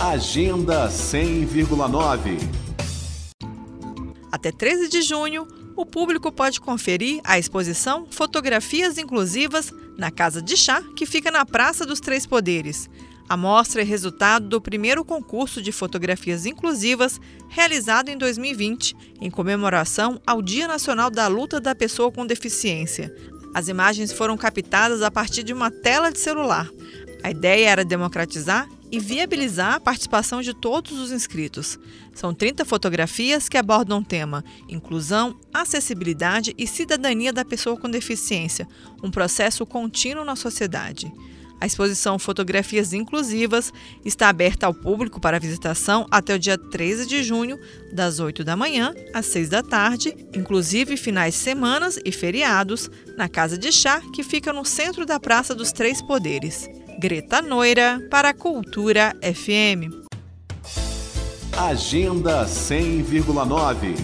Agenda 100,9 Até 13 de junho, o público pode conferir a exposição Fotografias Inclusivas na Casa de Chá, que fica na Praça dos Três Poderes. A mostra é resultado do primeiro concurso de fotografias inclusivas realizado em 2020, em comemoração ao Dia Nacional da Luta da Pessoa com Deficiência. As imagens foram captadas a partir de uma tela de celular. A ideia era democratizar e viabilizar a participação de todos os inscritos. São 30 fotografias que abordam o tema inclusão, acessibilidade e cidadania da pessoa com deficiência, um processo contínuo na sociedade. A exposição Fotografias Inclusivas está aberta ao público para visitação até o dia 13 de junho, das 8 da manhã às 6 da tarde, inclusive finais de semanas e feriados, na Casa de Chá, que fica no centro da Praça dos Três Poderes. Greta Noira, para a Cultura FM. Agenda 100,9